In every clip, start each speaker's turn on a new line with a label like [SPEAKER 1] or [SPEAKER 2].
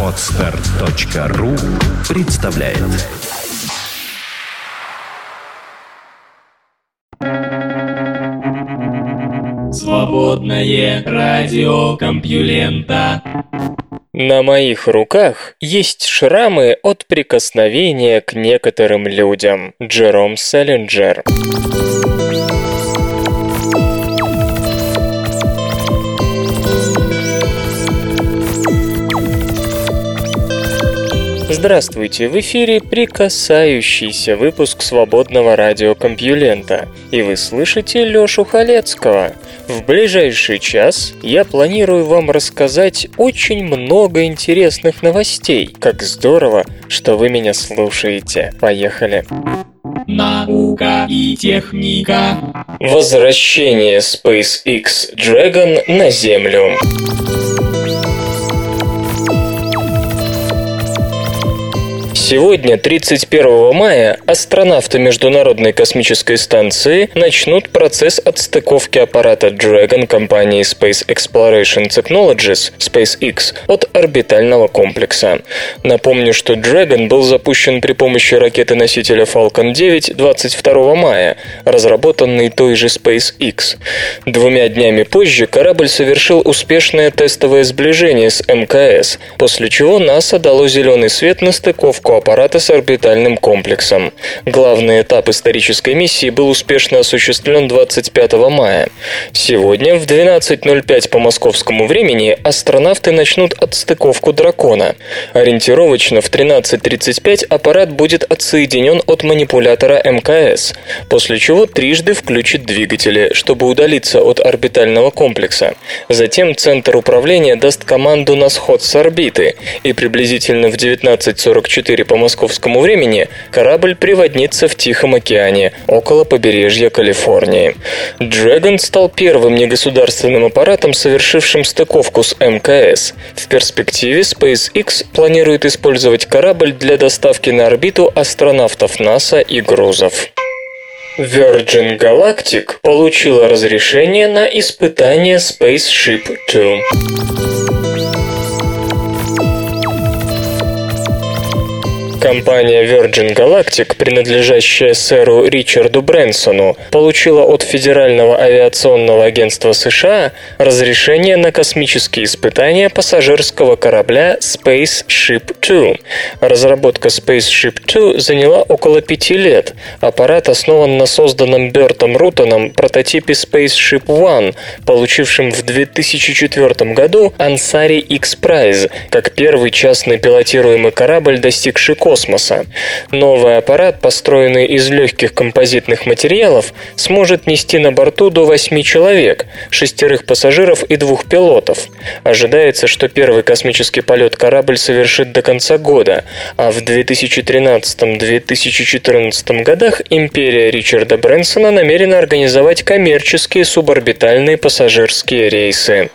[SPEAKER 1] Отстар.ру представляет
[SPEAKER 2] Свободное радио Компьюлента
[SPEAKER 3] На моих руках есть шрамы от прикосновения к некоторым людям. Джером Селлинджер. Здравствуйте, в эфире прикасающийся выпуск свободного радиокомпьюлента, и вы слышите Лёшу Халецкого. В ближайший час я планирую вам рассказать очень много интересных новостей. Как здорово, что вы меня слушаете. Поехали.
[SPEAKER 2] Наука и техника.
[SPEAKER 3] Возвращение SpaceX Dragon на Землю. Сегодня, 31 мая, астронавты Международной космической станции начнут процесс отстыковки аппарата Dragon компании Space Exploration Technologies SpaceX от орбитального комплекса. Напомню, что Dragon был запущен при помощи ракеты-носителя Falcon 9 22 мая, разработанной той же SpaceX. Двумя днями позже корабль совершил успешное тестовое сближение с МКС, после чего НАСА дало зеленый свет на стыковку аппарата с орбитальным комплексом. Главный этап исторической миссии был успешно осуществлен 25 мая. Сегодня в 12.05 по московскому времени астронавты начнут отстыковку «Дракона». Ориентировочно в 13.35 аппарат будет отсоединен от манипулятора МКС, после чего трижды включит двигатели, чтобы удалиться от орбитального комплекса. Затем Центр управления даст команду на сход с орбиты, и приблизительно в 19.44 по московскому времени корабль приводнится в Тихом океане, около побережья Калифорнии. Dragon стал первым негосударственным аппаратом, совершившим стыковку с МКС. В перспективе SpaceX планирует использовать корабль для доставки на орбиту астронавтов НАСА и грузов. Virgin Galactic получила разрешение на испытание Spaceship Two. Компания Virgin Galactic, принадлежащая сэру Ричарду Брэнсону, получила от Федерального авиационного агентства США разрешение на космические испытания пассажирского корабля Spaceship Two. Разработка Spaceship Two заняла около пяти лет. Аппарат основан на созданном Бертом Рутоном прототипе Spaceship One, получившем в 2004 году Ansari X Prize, как первый частный пилотируемый корабль, достигший космоса космоса. Новый аппарат, построенный из легких композитных материалов, сможет нести на борту до 8 человек, шестерых пассажиров и двух пилотов. Ожидается, что первый космический полет корабль совершит до конца года, а в 2013-2014 годах империя Ричарда Брэнсона намерена организовать коммерческие суборбитальные пассажирские рейсы.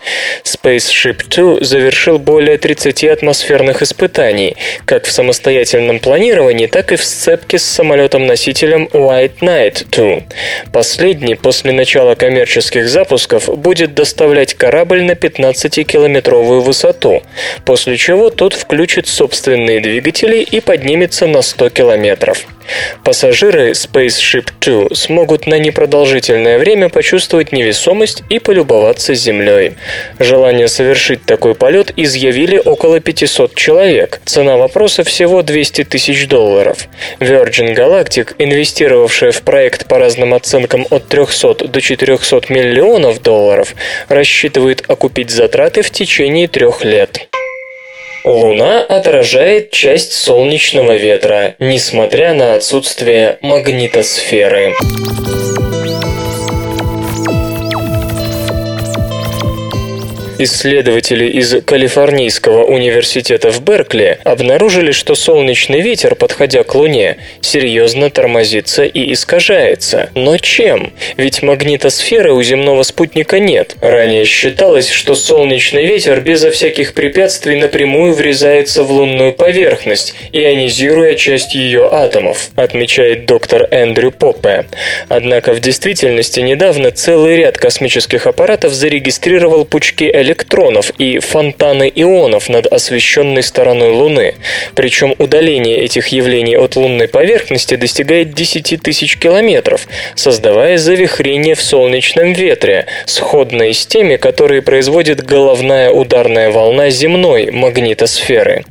[SPEAKER 3] Spaceship Two завершил более 30 атмосферных испытаний, как в самостоятельном операционном планировании, так и в сцепке с самолетом-носителем White Knight 2. Последний после начала коммерческих запусков будет доставлять корабль на 15-километровую высоту, после чего тот включит собственные двигатели и поднимется на 100 километров. Пассажиры Spaceship Two смогут на непродолжительное время почувствовать невесомость и полюбоваться Землей. Желание совершить такой полет изъявили около 500 человек. Цена вопроса всего 200 тысяч долларов. Virgin Galactic, инвестировавшая в проект по разным оценкам от 300 до 400 миллионов долларов, рассчитывает окупить затраты в течение трех лет. Луна отражает часть солнечного ветра, несмотря на отсутствие магнитосферы. Исследователи из Калифорнийского университета в Беркли обнаружили, что солнечный ветер, подходя к Луне, серьезно тормозится и искажается. Но чем? Ведь магнитосферы у земного спутника нет. Ранее считалось, что солнечный ветер безо всяких препятствий напрямую врезается в лунную поверхность, ионизируя часть ее атомов, отмечает доктор Эндрю Поппе. Однако в действительности недавно целый ряд космических аппаратов зарегистрировал пучки электронных электронов и фонтаны ионов над освещенной стороной Луны. Причем удаление этих явлений от лунной поверхности достигает 10 тысяч километров, создавая завихрение в солнечном ветре, сходное с теми, которые производит головная ударная волна земной магнитосферы.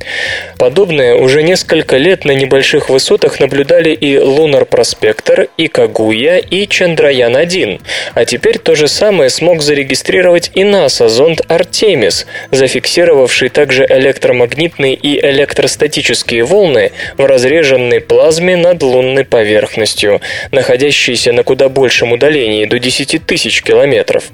[SPEAKER 3] Подобное уже несколько лет на небольших высотах наблюдали и Lunar Prospector, и Кагуя, и Чандраян-1. А теперь то же самое смог зарегистрировать и НАСА зонд Артемис, зафиксировавший также электромагнитные и электростатические волны в разреженной плазме над лунной поверхностью, находящейся на куда большем удалении, до 10 тысяч километров.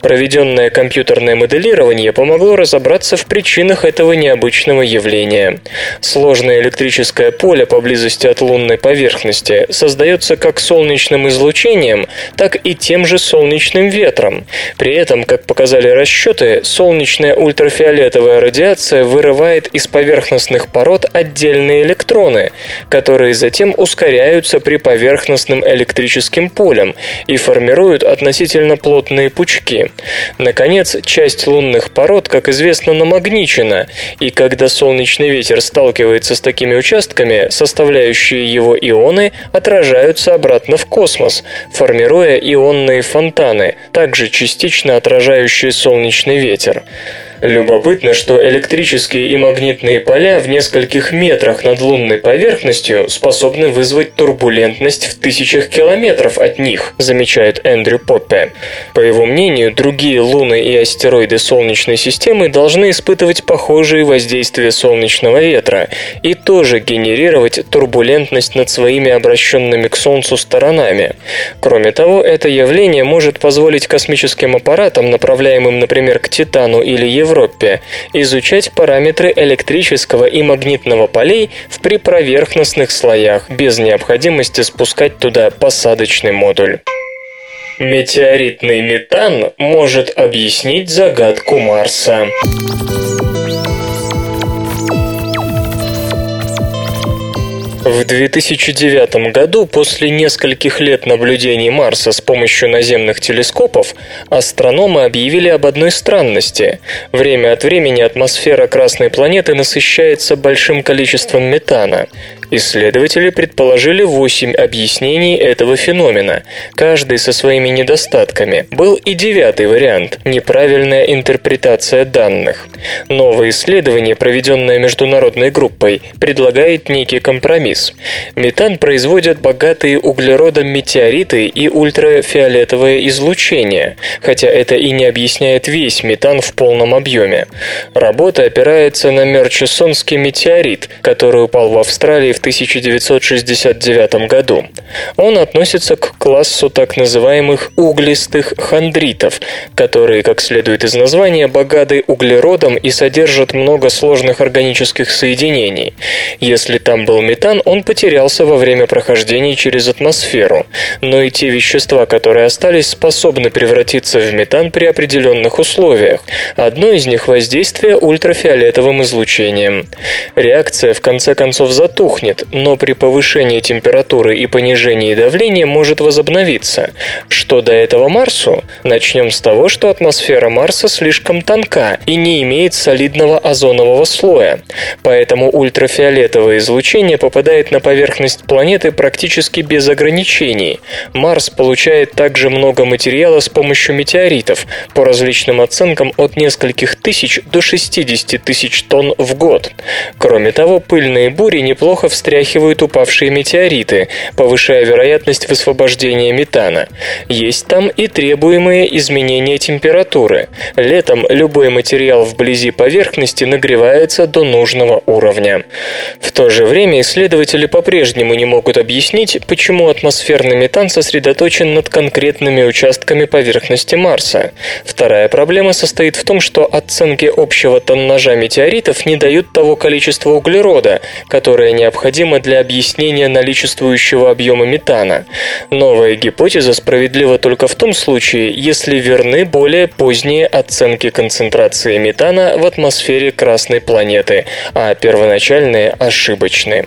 [SPEAKER 3] Проведенное компьютерное моделирование помогло разобраться в причинах этого необычного явления. Сложное электрическое поле поблизости от лунной поверхности создается как солнечным излучением, так и тем же солнечным ветром. При этом, как показали расчеты, солнечная ультрафиолетовая радиация вырывает из поверхностных пород отдельные электроны, которые затем ускоряются при поверхностным электрическим полем и формируют относительно плотные пучки. Наконец, часть лунных пород, как известно, намагничена, и когда солнечный ветер сталкивается с такими участками, составляющие его ионы отражаются обратно в космос, формируя ионные фонтаны, также частично отражающие солнечный ветер ветер. Любопытно, что электрические и магнитные поля в нескольких метрах над лунной поверхностью способны вызвать турбулентность в тысячах километров от них, замечает Эндрю Поппе. По его мнению, другие луны и астероиды Солнечной системы должны испытывать похожие воздействия солнечного ветра и тоже генерировать турбулентность над своими обращенными к Солнцу сторонами. Кроме того, это явление может позволить космическим аппаратам, направляемым, например, к Титану или Европе, Европе изучать параметры электрического и магнитного полей в приповерхностных слоях без необходимости спускать туда посадочный модуль. Метеоритный метан может объяснить загадку Марса. В 2009 году, после нескольких лет наблюдений Марса с помощью наземных телескопов, астрономы объявили об одной странности. Время от времени атмосфера Красной планеты насыщается большим количеством метана. Исследователи предположили восемь объяснений этого феномена, каждый со своими недостатками. Был и девятый вариант – неправильная интерпретация данных. Новое исследование, проведенное международной группой, предлагает некий компромисс. Метан производят богатые углеродом метеориты и ультрафиолетовое излучение, хотя это и не объясняет весь метан в полном объеме. Работа опирается на Мерчисонский метеорит, который упал в Австралии в 1969 году. Он относится к классу так называемых углистых хондритов, которые, как следует из названия, богаты углеродом и содержат много сложных органических соединений. Если там был метан, он потерялся во время прохождения через атмосферу, но и те вещества, которые остались, способны превратиться в метан при определенных условиях. Одно из них – воздействие ультрафиолетовым излучением. Реакция в конце концов затухнет, исчезнет, но при повышении температуры и понижении давления может возобновиться. Что до этого Марсу? Начнем с того, что атмосфера Марса слишком тонка и не имеет солидного озонового слоя. Поэтому ультрафиолетовое излучение попадает на поверхность планеты практически без ограничений. Марс получает также много материала с помощью метеоритов, по различным оценкам от нескольких тысяч до 60 тысяч тонн в год. Кроме того, пыльные бури неплохо встряхивают упавшие метеориты, повышая вероятность высвобождения метана. Есть там и требуемые изменения температуры. Летом любой материал вблизи поверхности нагревается до нужного уровня. В то же время исследователи по-прежнему не могут объяснить, почему атмосферный метан сосредоточен над конкретными участками поверхности Марса. Вторая проблема состоит в том, что оценки общего тоннажа метеоритов не дают того количества углерода, которое необходимо необходимо для объяснения наличествующего объема метана. Новая гипотеза справедлива только в том случае, если верны более поздние оценки концентрации метана в атмосфере Красной планеты, а первоначальные ошибочны.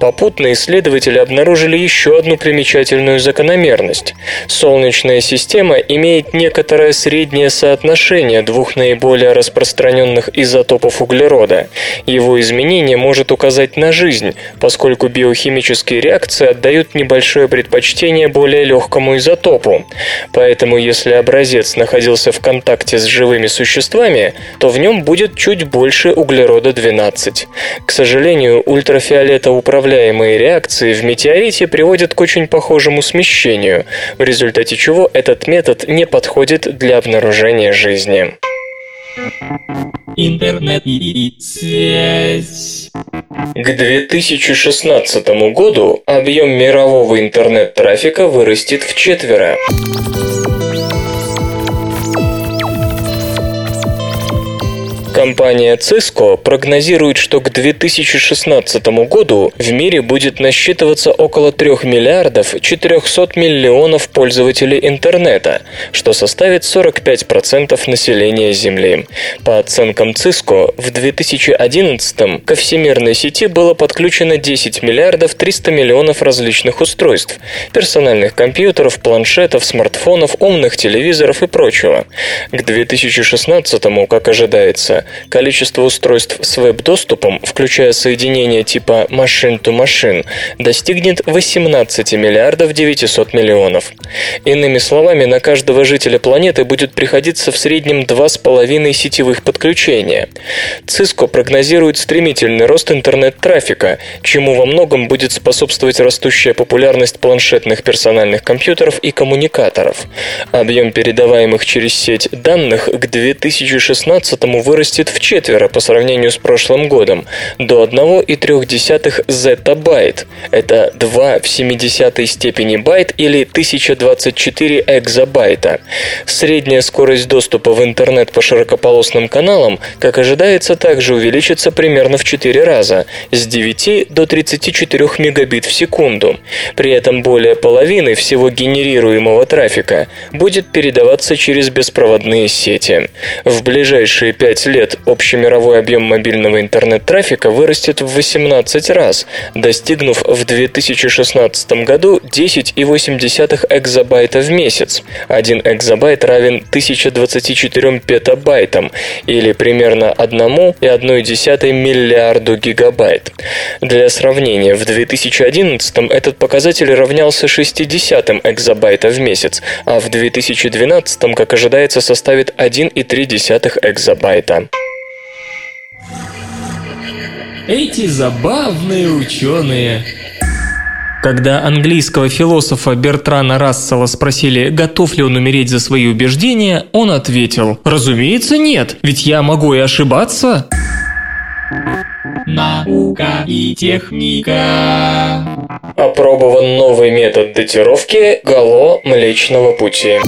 [SPEAKER 3] Попутно исследователи обнаружили еще одну примечательную закономерность. Солнечная система имеет некоторое среднее соотношение двух наиболее распространенных изотопов углерода. Его изменение может указать на жизнь, поскольку биохимические реакции отдают небольшое предпочтение более легкому изотопу. Поэтому если образец находился в контакте с живыми существами, то в нем будет чуть больше углерода-12. К сожалению, ультрафиолетоуправляемые реакции в метеорите приводят к очень похожему смещению, в результате чего этот метод не подходит для обнаружения жизни.
[SPEAKER 2] Интернет и связь.
[SPEAKER 3] К 2016 году объем мирового интернет-трафика вырастет в четверо. Компания Cisco прогнозирует, что к 2016 году в мире будет насчитываться около 3 миллиардов 400 миллионов пользователей интернета, что составит 45% населения Земли. По оценкам Cisco, в 2011 ко всемирной сети было подключено 10 миллиардов 300 миллионов различных устройств – персональных компьютеров, планшетов, смартфонов, умных телевизоров и прочего. К 2016, как ожидается, количество устройств с веб-доступом, включая соединения типа machine-to-machine, достигнет 18 миллиардов 900 миллионов. Иными словами, на каждого жителя планеты будет приходиться в среднем 2,5 сетевых подключения. Cisco прогнозирует стремительный рост интернет-трафика, чему во многом будет способствовать растущая популярность планшетных персональных компьютеров и коммуникаторов. Объем передаваемых через сеть данных к 2016 вырастет вырастет четверо по сравнению с прошлым годом, до 1,3 зеттабайт. Это 2 в 70 степени байт или 1024 экзобайта. Средняя скорость доступа в интернет по широкополосным каналам, как ожидается, также увеличится примерно в 4 раза, с 9 до 34 мегабит в секунду. При этом более половины всего генерируемого трафика будет передаваться через беспроводные сети. В ближайшие 5 лет лет общемировой объем мобильного интернет-трафика вырастет в 18 раз, достигнув в 2016 году 10,8 экзобайта в месяц. 1 экзобайт равен 1024 петабайтам или примерно 1,1 миллиарду гигабайт. Для сравнения, в 2011 этот показатель равнялся 60 экзобайта в месяц, а в 2012, как ожидается, составит 1,3 экзобайта.
[SPEAKER 2] Эти забавные ученые.
[SPEAKER 4] Когда английского философа Бертрана Рассела спросили, готов ли он умереть за свои убеждения, он ответил, «Разумеется, нет, ведь я могу и ошибаться».
[SPEAKER 2] Наука и техника.
[SPEAKER 3] Опробован новый метод датировки гало Млечного Пути.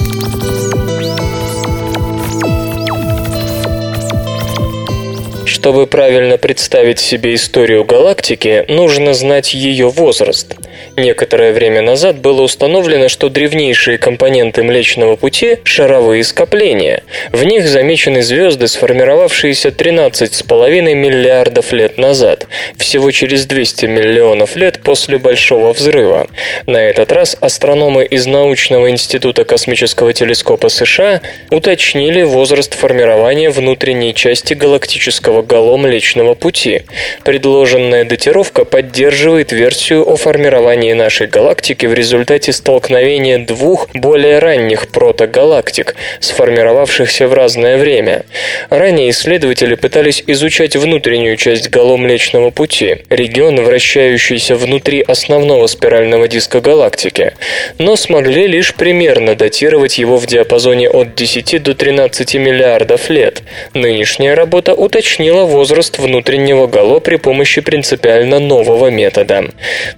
[SPEAKER 3] Чтобы правильно представить себе историю галактики, нужно знать ее возраст. Некоторое время назад было установлено, что древнейшие компоненты Млечного Пути – шаровые скопления. В них замечены звезды, сформировавшиеся 13,5 миллиардов лет назад, всего через 200 миллионов лет после Большого взрыва. На этот раз астрономы из Научного института космического телескопа США уточнили возраст формирования внутренней части галактического гало Млечного Пути. Предложенная датировка поддерживает версию о формировании нашей галактики в результате столкновения двух более ранних протогалактик, сформировавшихся в разное время. Ранее исследователи пытались изучать внутреннюю часть гало Млечного Пути, регион, вращающийся внутри основного спирального диска галактики, но смогли лишь примерно датировать его в диапазоне от 10 до 13 миллиардов лет. Нынешняя работа уточнила определила возраст внутреннего гало при помощи принципиально нового метода.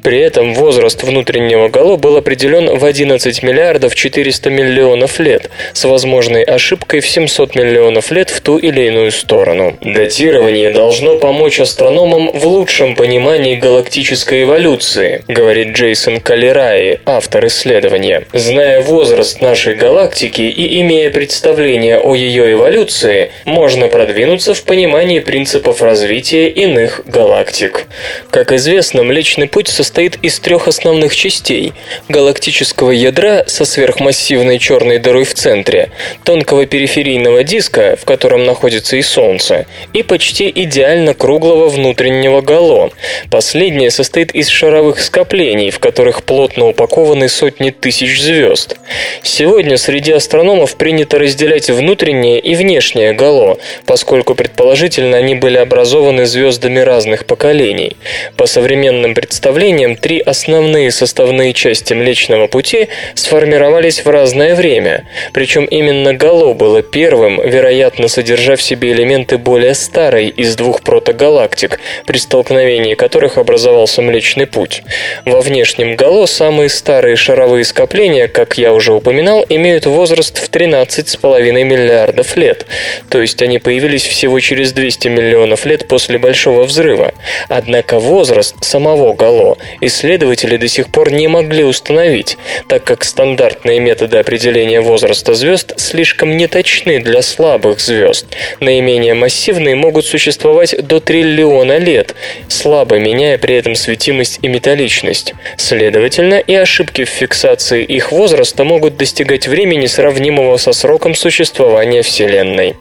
[SPEAKER 3] При этом возраст внутреннего гало был определен в 11 миллиардов 400 миллионов лет, с возможной ошибкой в 700 миллионов лет в ту или иную сторону. Датирование должно помочь астрономам в лучшем понимании галактической эволюции, говорит Джейсон Калераи, автор исследования. Зная возраст нашей галактики и имея представление о ее эволюции, можно продвинуться в понимании принципов развития иных галактик. Как известно, Млечный Путь состоит из трех основных частей – галактического ядра со сверхмассивной черной дырой в центре, тонкого периферийного диска, в котором находится и Солнце, и почти идеально круглого внутреннего гало. Последнее состоит из шаровых скоплений, в которых плотно упакованы сотни тысяч звезд. Сегодня среди астрономов принято разделять внутреннее и внешнее гало, поскольку предположительно они были образованы звездами разных поколений. По современным представлениям, три основные составные части Млечного Пути сформировались в разное время, причем именно гало было первым, вероятно, содержа в себе элементы более старой из двух протогалактик, при столкновении которых образовался Млечный Путь. Во внешнем гало самые старые шаровые скопления, как я уже упоминал, имеют возраст в 13,5 миллиардов лет, то есть они появились всего через 200 миллионов лет после Большого взрыва. Однако возраст самого гало исследователи до сих пор не могли установить, так как стандартные методы определения возраста звезд слишком неточны для слабых звезд. Наименее массивные могут существовать до триллиона лет, слабо меняя при этом светимость и металличность. Следовательно, и ошибки в фиксации их возраста могут достигать времени, сравнимого со сроком существования Вселенной.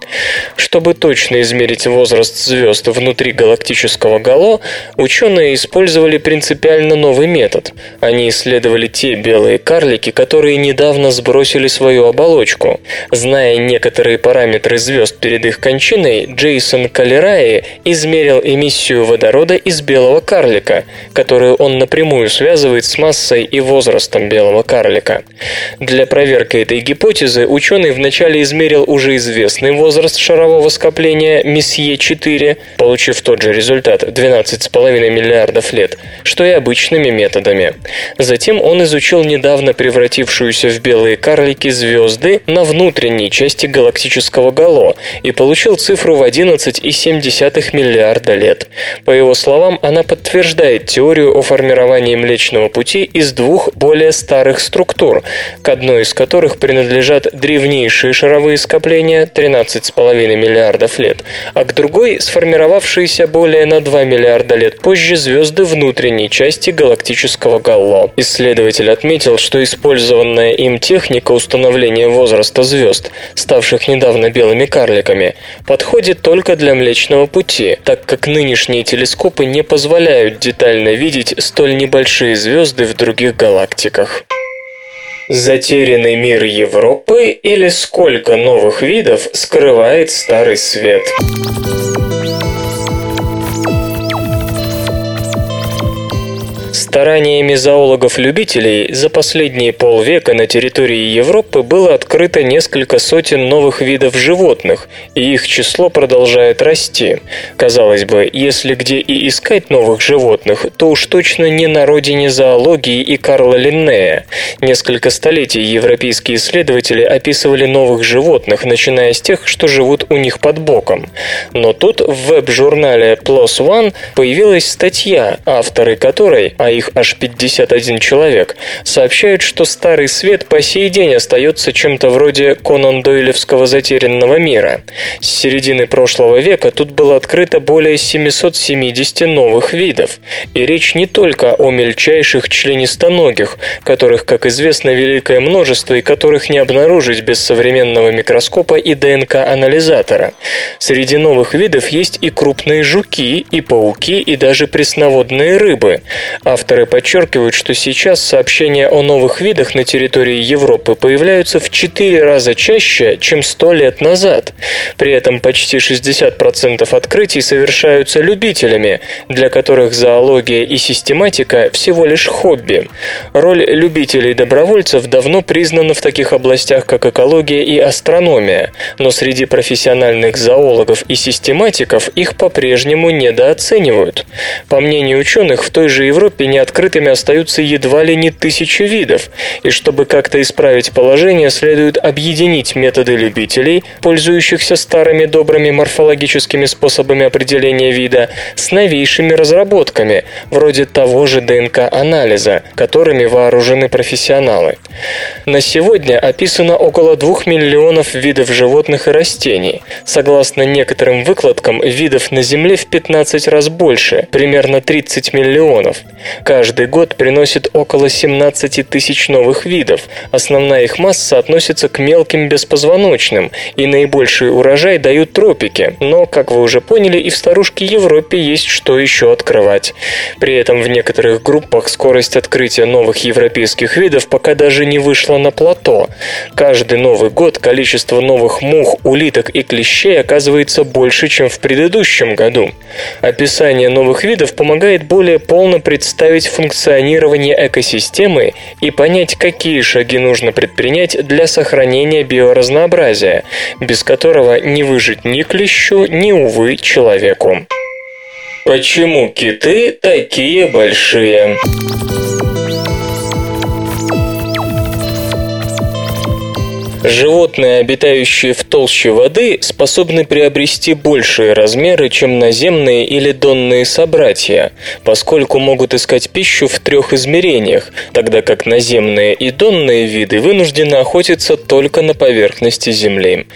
[SPEAKER 3] Чтобы точно измерить возраст звезд внутри галактического гало, ученые использовали принципиально новый метод. Они исследовали те белые карлики, которые недавно сбросили свою оболочку. Зная некоторые параметры звезд перед их кончиной, Джейсон Калераи измерил эмиссию водорода из белого карлика, которую он напрямую связывает с массой и возрастом белого карлика. Для проверки этой гипотезы ученый вначале измерил уже известный возраст шарового скопления Месье-4, получив тот же результат – 12,5 миллиардов лет, что и обычными методами. Затем он изучил недавно превратившуюся в белые карлики звезды на внутренней части галактического гало и получил цифру в 11,7 миллиарда лет. По его словам, она подтверждает теорию о формировании Млечного Пути из двух более старых структур, к одной из которых принадлежат древнейшие шаровые скопления 13,5 миллиардов лет, а к другой сформировавшиеся более на 2 миллиарда лет позже звезды внутренней части галактического галло. Исследователь отметил, что использованная им техника установления возраста звезд, ставших недавно белыми карликами, подходит только для Млечного Пути, так как нынешние телескопы не позволяют детально видеть столь небольшие звезды в других галактиках. Затерянный мир Европы или сколько новых видов скрывает Старый Свет? Стараниями зоологов-любителей за последние полвека на территории Европы было открыто несколько сотен новых видов животных, и их число продолжает расти. Казалось бы, если где и искать новых животных, то уж точно не на родине зоологии и Карла Линнея. Несколько столетий европейские исследователи описывали новых животных, начиная с тех, что живут у них под боком. Но тут в веб-журнале PLOS ONE появилась статья, авторы которой, а их их аж 51 человек, сообщают, что Старый Свет по сей день остается чем-то вроде Конан Дойлевского затерянного мира. С середины прошлого века тут было открыто более 770 новых видов. И речь не только о мельчайших членистоногих, которых, как известно, великое множество и которых не обнаружить без современного микроскопа и ДНК-анализатора. Среди новых видов есть и крупные жуки, и пауки, и даже пресноводные рыбы. Автор Авторы подчеркивают, что сейчас сообщения о новых видах на территории Европы появляются в 4 раза чаще, чем 100 лет назад. При этом почти 60% открытий совершаются любителями, для которых зоология и систематика всего лишь хобби. Роль любителей-добровольцев давно признана в таких областях, как экология и астрономия, но среди профессиональных зоологов и систематиков их по-прежнему недооценивают. По мнению ученых, в той же Европе неоткрытыми остаются едва ли не тысячи видов, и чтобы как-то исправить положение, следует объединить методы любителей, пользующихся старыми добрыми морфологическими способами определения вида, с новейшими разработками, вроде того же ДНК-анализа, которыми вооружены профессионалы. На сегодня описано около 2 миллионов видов животных и растений. Согласно некоторым выкладкам, видов на Земле в 15 раз больше, примерно 30 миллионов. Каждый год приносит около 17 тысяч новых видов. Основная их масса относится к мелким беспозвоночным, и наибольший урожай дают тропики. Но, как вы уже поняли, и в старушке Европе есть что еще открывать. При этом в некоторых группах скорость открытия новых европейских видов пока даже не вышла на плато. Каждый Новый год количество новых мух, улиток и клещей оказывается больше, чем в предыдущем году. Описание новых видов помогает более полно представить функционирование экосистемы и понять, какие шаги нужно предпринять для сохранения биоразнообразия, без которого не выжить ни клещу, ни, увы, человеку. Почему киты такие большие? Животные, обитающие в толще воды, способны приобрести большие размеры, чем наземные или донные собратья, поскольку могут искать пищу в трех измерениях, тогда как наземные и донные виды вынуждены охотиться только на поверхности Земли.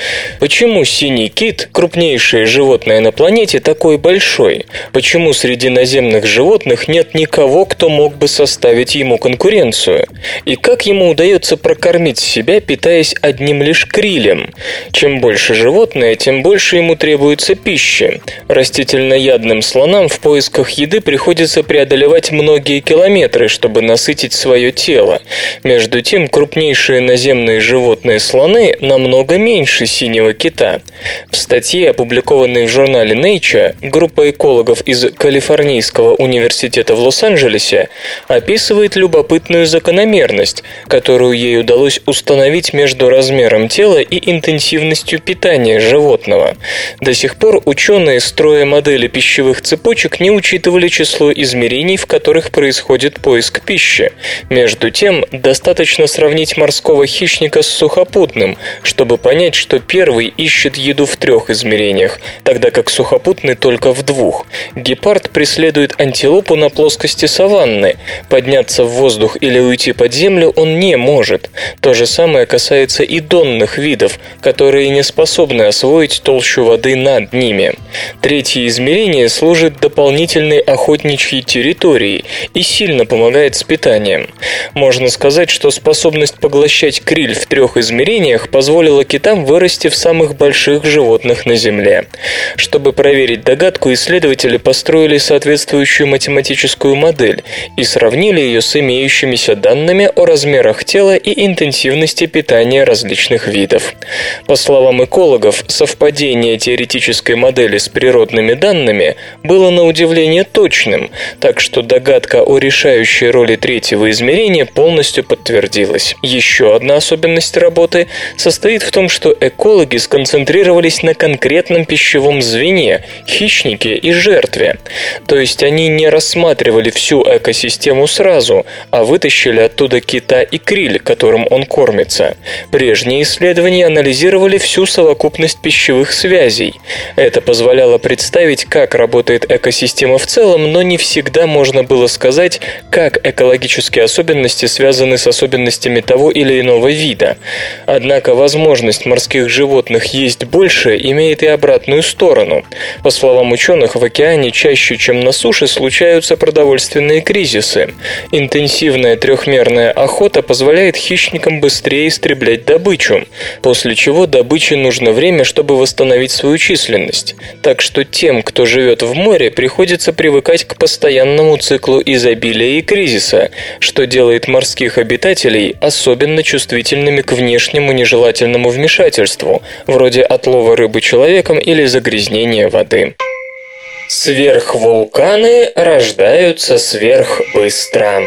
[SPEAKER 3] Почему синий кит, крупнейшее животное на планете, такой большой? Почему среди наземных животных нет никого, кто мог бы составить ему конкуренцию? И как ему удается прокормить себя, питаясь лишь крилем. Чем больше животное, тем больше ему требуется пищи. Растительноядным слонам в поисках еды приходится преодолевать многие километры, чтобы насытить свое тело. Между тем, крупнейшие наземные животные слоны намного меньше синего кита. В статье, опубликованной в журнале Nature, группа экологов из Калифорнийского университета в Лос-Анджелесе описывает любопытную закономерность, которую ей удалось установить между разными размером тела и интенсивностью питания животного. До сих пор ученые, строя модели пищевых цепочек, не учитывали число измерений, в которых происходит поиск пищи. Между тем, достаточно сравнить морского хищника с сухопутным, чтобы понять, что первый ищет еду в трех измерениях, тогда как сухопутный только в двух. Гепард преследует антилопу на плоскости саванны. Подняться в воздух или уйти под землю он не может. То же самое касается и донных видов, которые не способны освоить толщу воды над ними. Третье измерение служит дополнительной охотничьей территорией и сильно помогает с питанием. Можно сказать, что способность поглощать криль в трех измерениях позволила китам вырасти в самых больших животных на Земле. Чтобы проверить догадку, исследователи построили соответствующую математическую модель и сравнили ее с имеющимися данными о размерах тела и интенсивности питания различных различных видов. По словам экологов, совпадение теоретической модели с природными данными было на удивление точным, так что догадка о решающей роли третьего измерения полностью подтвердилась. Еще одна особенность работы состоит в том, что экологи сконцентрировались на конкретном пищевом звене – хищнике и жертве. То есть они не рассматривали всю экосистему сразу, а вытащили оттуда кита и криль, которым он кормится. Прежде Прежние исследования анализировали всю совокупность пищевых связей. Это позволяло представить, как работает экосистема в целом, но не всегда можно было сказать, как экологические особенности связаны с особенностями того или иного вида. Однако возможность морских животных есть больше имеет и обратную сторону. По словам ученых, в океане чаще, чем на суше, случаются продовольственные кризисы. Интенсивная трехмерная охота позволяет хищникам быстрее истреблять добычу добычу, после чего добыче нужно время, чтобы восстановить свою численность. так что тем, кто живет в море, приходится привыкать к постоянному циклу изобилия и кризиса, что делает морских обитателей особенно чувствительными к внешнему нежелательному вмешательству, вроде отлова рыбы человеком или загрязнения воды. Сверхвулканы рождаются сверхбыстро.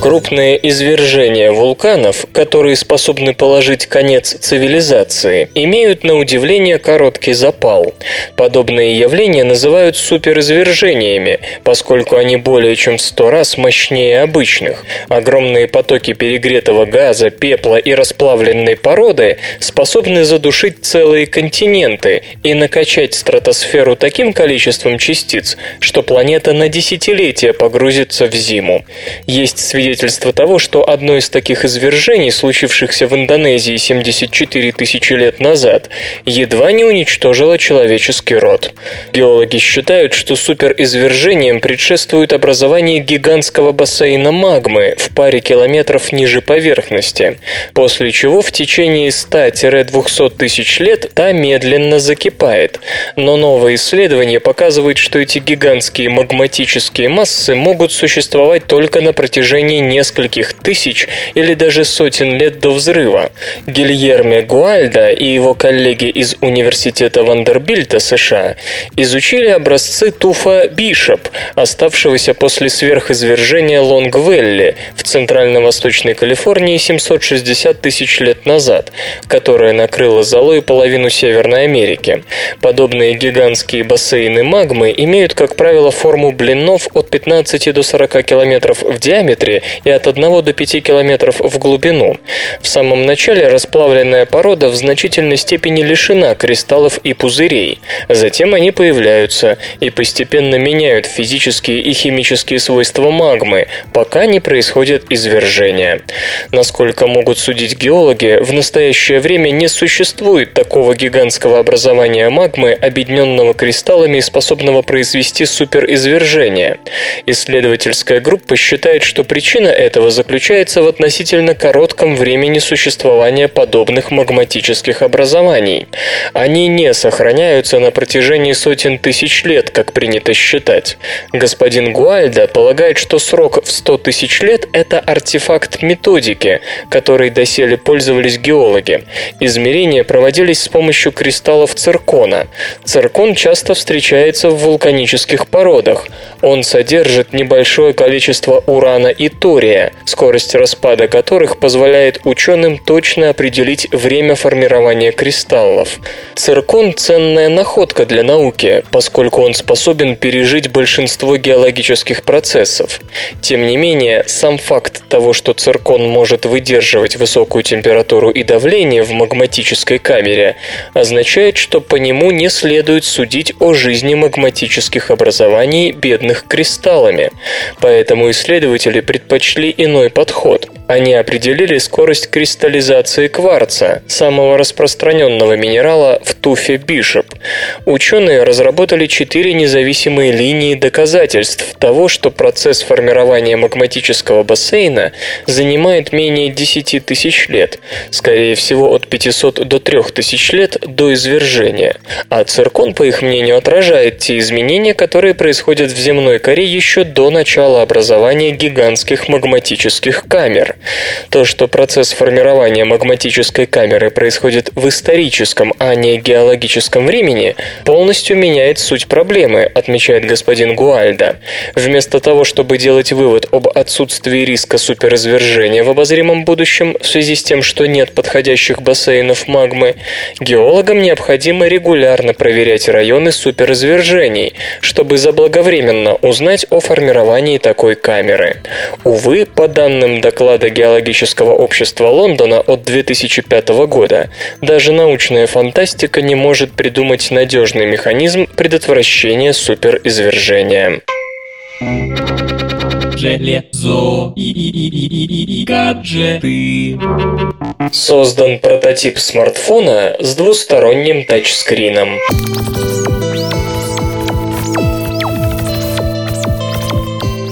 [SPEAKER 3] Крупные извержения вулканов, которые способны положить конец цивилизации, имеют на удивление короткий запал. Подобные явления называют суперизвержениями, поскольку они более чем в сто раз мощнее обычных. Огромные потоки перегретого газа, пепла и расплавленной породы способны задушить целые континенты и накачать стратосферу таким количеством частиц, что планета на десятилетия погрузится в зиму. Есть свидетельства свидетельство того, что одно из таких извержений, случившихся в Индонезии 74 тысячи лет назад, едва не уничтожило человеческий род. Геологи считают, что суперизвержением предшествует образование гигантского бассейна магмы в паре километров ниже поверхности, после чего в течение 100-200 тысяч лет та медленно закипает. Но новые исследования показывают, что эти гигантские магматические массы могут существовать только на протяжении нескольких тысяч или даже сотен лет до взрыва. Гильерме Гуальда и его коллеги из Университета Вандербильта США изучили образцы туфа Бишоп, оставшегося после сверхизвержения Лонгвелли в центрально-восточной Калифорнии 760 тысяч лет назад, которое накрыло золой половину Северной Америки. Подобные гигантские бассейны магмы имеют, как правило, форму блинов от 15 до 40 километров в диаметре и от 1 до 5 километров в глубину. В самом начале расплавленная порода в значительной степени лишена кристаллов и пузырей. Затем они появляются и постепенно меняют физические и химические свойства магмы, пока не происходит извержение. Насколько могут судить геологи, в настоящее время не существует такого гигантского образования магмы, объединенного кристаллами и способного произвести суперизвержение. Исследовательская группа считает, что причина этого заключается в относительно коротком времени существования подобных магматических образований. Они не сохраняются на протяжении сотен тысяч лет, как принято считать. Господин Гуальда полагает, что срок в 100 тысяч лет – это артефакт методики, которой доселе пользовались геологи. Измерения проводились с помощью кристаллов циркона. Циркон часто встречается в вулканических породах. Он содержит небольшое количество урана и тория, скорость распада которых позволяет ученым точно определить время формирования кристаллов. Циркон – ценная находка для науки, поскольку он способен пережить большинство геологических процессов. Тем не менее, сам факт того, что циркон может выдерживать высокую температуру и давление в магматической камере, означает, что по нему не следует судить о жизни магматических образований, бедных кристаллами. Поэтому исследователи предпочли иной подход. Они определили скорость кристаллизации кварца, самого распространенного минерала в туфе Бишоп. Ученые разработали четыре независимые линии доказательств того, что процесс формирования магматического бассейна занимает менее 10 тысяч лет, скорее всего от 500 до 3000 лет до извержения. А циркон, по их мнению, отражает те изменения, которые происходят в земной коре еще до начала образования гигантских магматических камер. То, что процесс формирования магматической камеры происходит в историческом, а не геологическом времени, полностью меняет суть проблемы, отмечает господин Гуальда. Вместо того, чтобы делать вывод об отсутствии риска суперизвержения в обозримом будущем в связи с тем, что нет подходящих бассейнов магмы, геологам необходимо регулярно проверять районы суперизвержений, чтобы заблаговременно узнать о формировании такой камеры. Увы, по данным доклада геологического общества Лондона от 2005 года, даже научная фантастика не может придумать надежный механизм предотвращения суперизвержения.
[SPEAKER 2] Железо и, и, и, и, и, и гаджеты.
[SPEAKER 3] Создан прототип смартфона с двусторонним тачскрином.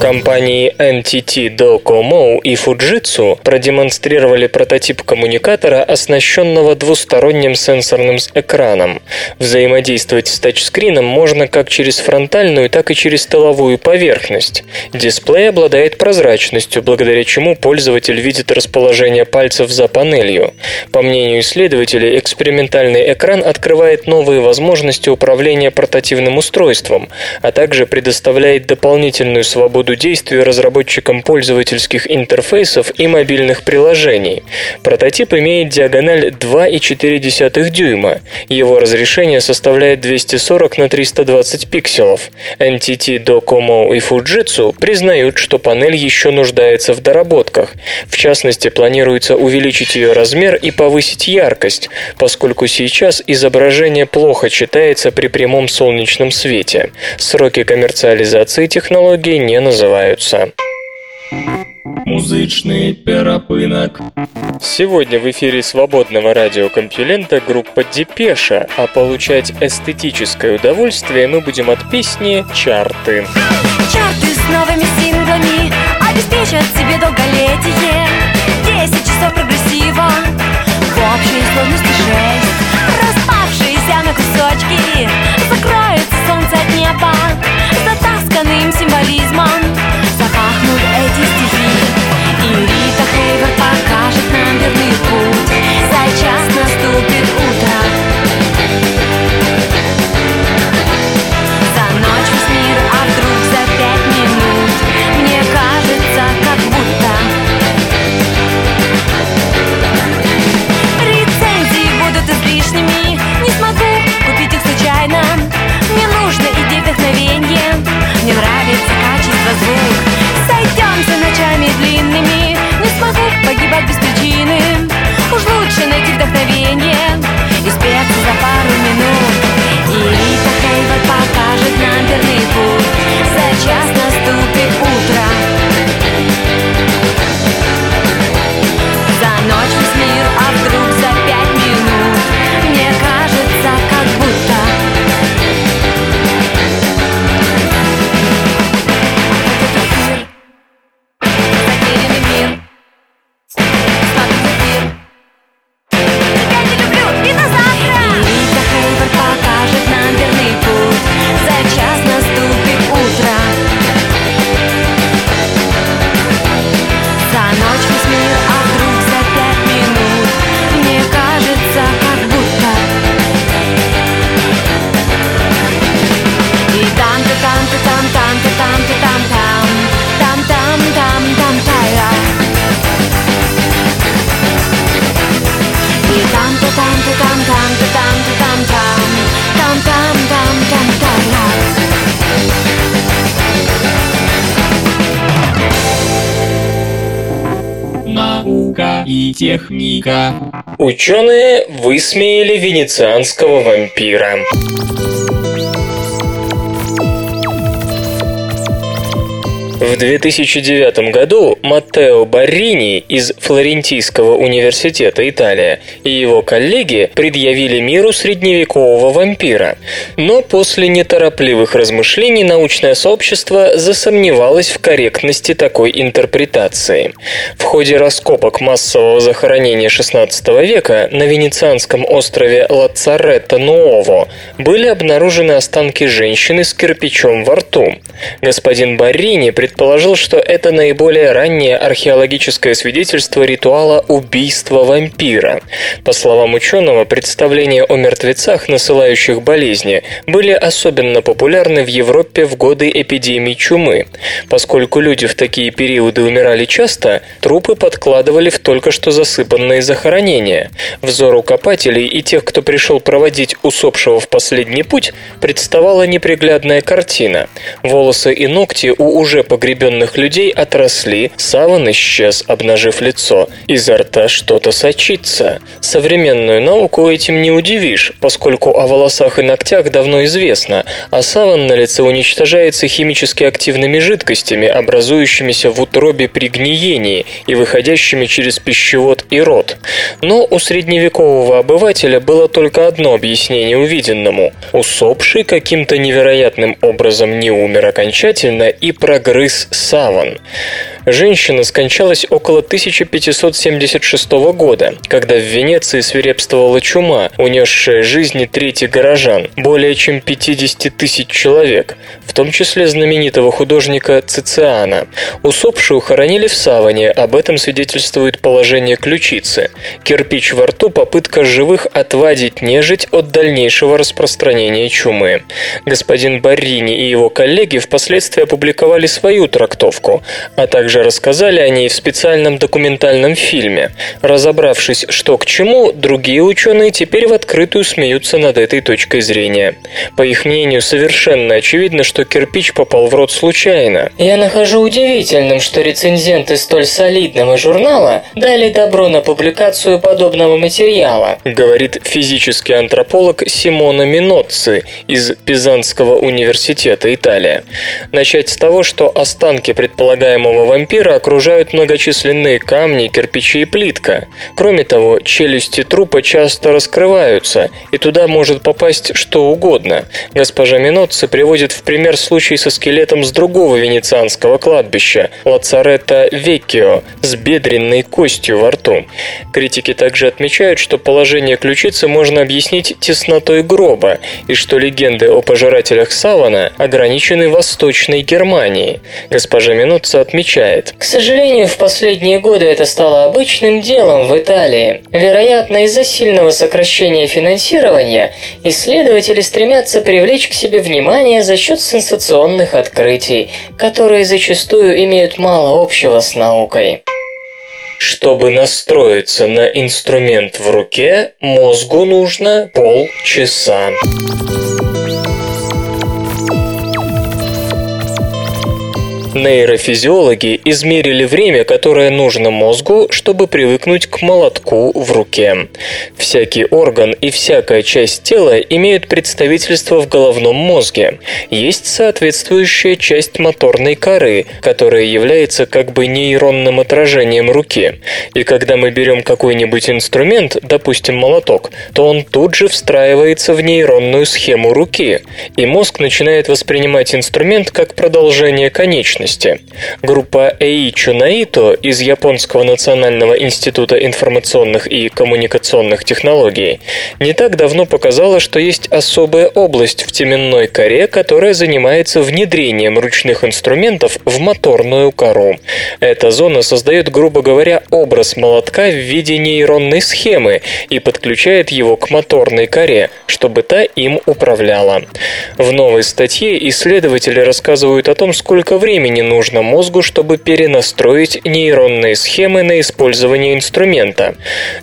[SPEAKER 3] Компании NTT Docomo и Fujitsu продемонстрировали прототип коммуникатора, оснащенного двусторонним сенсорным экраном. Взаимодействовать с тачскрином можно как через фронтальную, так и через тыловую поверхность. Дисплей обладает прозрачностью, благодаря чему пользователь видит расположение пальцев за панелью. По мнению исследователей, экспериментальный экран открывает новые возможности управления портативным устройством, а также предоставляет дополнительную свободу действия разработчикам пользовательских интерфейсов и мобильных приложений. Прототип имеет диагональ 2,4 дюйма. Его разрешение составляет 240 на 320 пикселов. NTT Docomo и Fujitsu признают, что панель еще нуждается в доработках. В частности, планируется увеличить ее размер и повысить яркость, поскольку сейчас изображение плохо читается при прямом солнечном свете. Сроки коммерциализации технологии не называются.
[SPEAKER 2] Музычный перапынок.
[SPEAKER 3] Сегодня в эфире свободного радиокомпьюлента группа Депеша, а получать эстетическое удовольствие мы будем от песни «Чарты».
[SPEAKER 5] Чарты с новыми синглами обеспечат тебе долголетие. 10 часов прогрессива в общей сложности 6. Распавшиеся на кусочки закроется солнце от неба. Символизмом запахнут эти стихи. И Рита Хейвер покажет нам верный путь.
[SPEAKER 2] Наука и техника.
[SPEAKER 3] Ученые высмеяли венецианского вампира. В 2009 году Маттео Баррини из Флорентийского университета Италия и его коллеги предъявили миру средневекового вампира. Но после неторопливых размышлений научное сообщество засомневалось в корректности такой интерпретации. В ходе раскопок массового захоронения XVI века на венецианском острове Лацаретто Нуово были обнаружены останки женщины с кирпичом во рту. Господин Баррини предположил, что это наиболее раннее археологическое свидетельство ритуала убийства вампира. По словам ученого, представления о мертвецах, насылающих болезни, были особенно популярны в Европе в годы эпидемии чумы. Поскольку люди в такие периоды умирали часто, трупы подкладывали в только что засыпанные захоронения. Взору копателей и тех, кто пришел проводить усопшего в последний путь, представала неприглядная картина. Волосы и ногти у уже погребенных людей отросли, саван исчез, обнажив лицо. Изо рта что-то сочится. Современную науку этим не удивишь, поскольку о волосах и ногтях давно известно, а саван на лице уничтожается химически активными жидкостями, образующимися в утробе при гниении и выходящими через пищевод и рот. Но у средневекового обывателя было только одно объяснение увиденному. Усопший каким-то невероятным образом не умер окончательно и прогрыз Крис Саван. Женщина скончалась около 1576 года, когда в Венеции свирепствовала чума, унесшая жизни трети горожан, более чем 50 тысяч человек, в том числе знаменитого художника Цициана. Усопшую хоронили в саване, об этом свидетельствует положение ключицы. Кирпич во рту – попытка живых отвадить нежить от дальнейшего распространения чумы. Господин Баррини и его коллеги впоследствии опубликовали свою трактовку, а также рассказали о ней в специальном документальном фильме. Разобравшись, что к чему, другие ученые теперь в открытую смеются над этой точкой зрения. По их мнению, совершенно очевидно, что кирпич попал в рот случайно.
[SPEAKER 6] Я нахожу удивительным, что рецензенты столь солидного журнала дали добро на публикацию подобного материала,
[SPEAKER 3] говорит физический антрополог Симона Миноцци из Пизанского университета Италия. Начать с того, что останки предполагаемого вампира окружают многочисленные камни, кирпичи и плитка. Кроме того, челюсти трупа часто раскрываются, и туда может попасть что угодно. Госпожа Миноцци приводит в пример случай со скелетом с другого венецианского кладбища – Лацаретто Веккио с бедренной костью во рту. Критики также отмечают, что положение ключицы можно объяснить теснотой гроба и что легенды о пожирателях савана ограничены Восточной Германией. Госпожа Минутца отмечает.
[SPEAKER 6] К сожалению, в последние годы это стало обычным делом в Италии. Вероятно, из-за сильного сокращения финансирования исследователи стремятся привлечь к себе внимание за счет сенсационных открытий, которые зачастую имеют мало общего с наукой.
[SPEAKER 3] Чтобы настроиться на инструмент в руке, мозгу нужно полчаса. Нейрофизиологи измерили время, которое нужно мозгу, чтобы привыкнуть к молотку в руке. Всякий орган и всякая часть тела имеют представительство в головном мозге. Есть соответствующая часть моторной коры, которая является как бы нейронным отражением руки. И когда мы берем какой-нибудь инструмент, допустим молоток, то он тут же встраивается в нейронную схему руки, и мозг начинает воспринимать инструмент как продолжение конечности конечности. Группа Эичу Наито из Японского национального института информационных и коммуникационных технологий не так давно показала, что есть особая область в теменной коре, которая занимается внедрением ручных инструментов в моторную кору. Эта зона создает, грубо говоря, образ молотка в виде нейронной схемы и подключает его к моторной коре, чтобы та им управляла. В новой статье исследователи рассказывают о том, сколько времени времени нужно мозгу, чтобы перенастроить нейронные схемы на использование инструмента.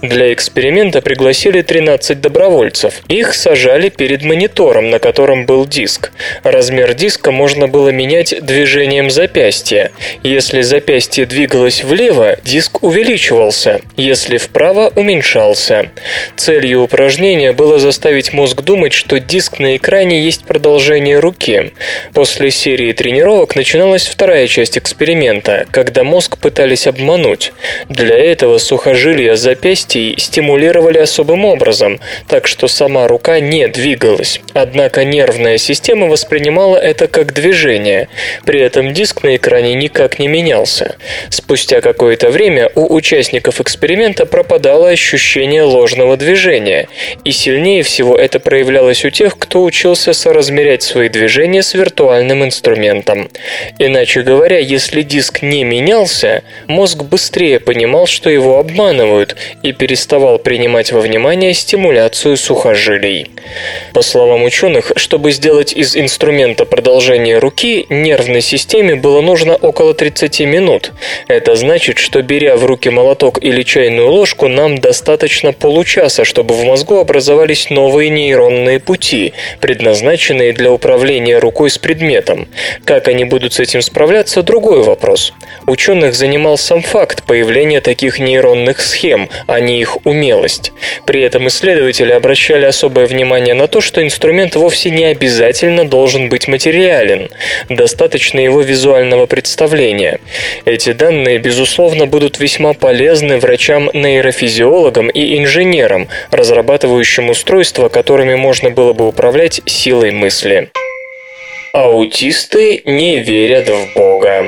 [SPEAKER 3] Для эксперимента пригласили 13 добровольцев. Их сажали перед монитором, на котором был диск. Размер диска можно было менять движением запястья. Если запястье двигалось влево, диск увеличивался, если вправо – уменьшался. Целью упражнения было заставить мозг думать, что диск на экране есть продолжение руки. После серии тренировок начиналась вторая часть эксперимента, когда мозг пытались обмануть. Для этого сухожилия запястий стимулировали особым образом, так что сама рука не двигалась. Однако нервная система воспринимала это как движение. При этом диск на экране никак не менялся. Спустя какое-то время у участников эксперимента пропадало ощущение ложного движения, и сильнее всего это проявлялось у тех, кто учился соразмерять свои движения с виртуальным инструментом. Иначе Иначе говоря, если диск не менялся, мозг быстрее понимал, что его обманывают, и переставал принимать во внимание стимуляцию сухожилий. По словам ученых, чтобы сделать из инструмента продолжение руки, нервной системе было нужно около 30 минут. Это значит, что беря в руки молоток или чайную ложку, нам достаточно получаса, чтобы в мозгу образовались новые нейронные пути, предназначенные для управления рукой с предметом. Как они будут с этим справляться – другой вопрос. Ученых занимал сам факт появления таких нейронных схем, а не их умелость. При этом исследователи обращали особое внимание на то, что инструмент вовсе не обязательно должен быть материален. Достаточно его визуального представления. Эти данные, безусловно, будут весьма полезны врачам-нейрофизиологам и инженерам, разрабатывающим устройства, которыми можно было бы управлять силой мысли. Аутисты не верят в Бога.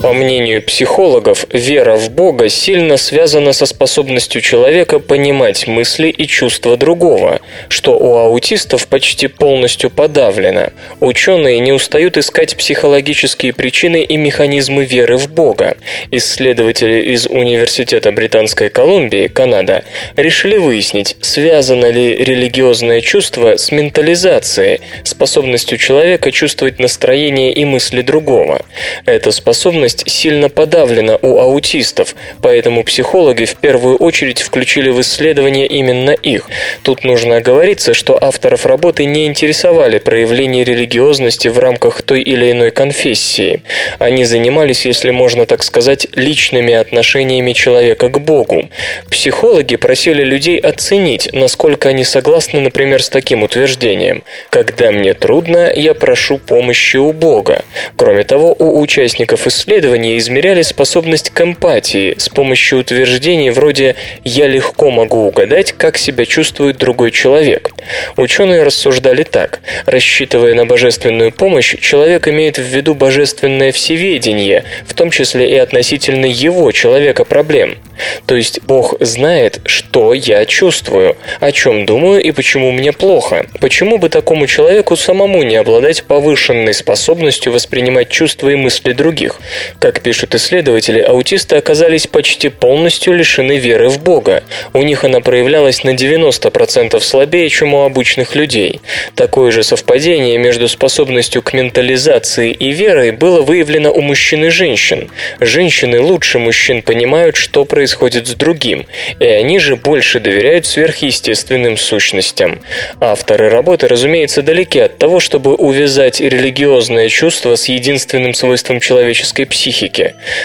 [SPEAKER 3] По мнению психологов, вера в Бога сильно связана со способностью человека понимать мысли и чувства другого, что у аутистов почти полностью подавлено. Ученые не устают искать психологические причины и механизмы веры в Бога. Исследователи из Университета Британской Колумбии, Канада, решили выяснить, связано ли религиозное чувство с ментализацией, способностью человека чувствовать настроение и мысли другого. Эта способность способность сильно подавлена у аутистов, поэтому психологи в первую очередь включили в исследование именно их. Тут нужно оговориться, что авторов работы не интересовали проявление религиозности в рамках той или иной конфессии. Они занимались, если можно так сказать, личными отношениями человека к Богу. Психологи просили людей оценить, насколько они согласны, например, с таким утверждением «Когда мне трудно, я прошу помощи у Бога». Кроме того, у участников исследования исследования измеряли способность к эмпатии с помощью утверждений вроде «я легко могу угадать, как себя чувствует другой человек». Ученые рассуждали так. Рассчитывая на божественную помощь, человек имеет в виду божественное всеведение, в том числе и относительно его, человека, проблем. То есть Бог знает, что я чувствую, о чем думаю и почему мне плохо. Почему бы такому человеку самому не обладать повышенной способностью воспринимать чувства и мысли других? Как пишут исследователи, аутисты оказались почти полностью лишены веры в Бога. У них она проявлялась на 90% слабее, чем у обычных людей. Такое же совпадение между способностью к ментализации и верой было выявлено у мужчин и женщин. Женщины лучше мужчин понимают, что происходит с другим, и они же больше доверяют сверхъестественным сущностям. Авторы работы, разумеется, далеки от того, чтобы увязать религиозное чувство с единственным свойством человеческой психики.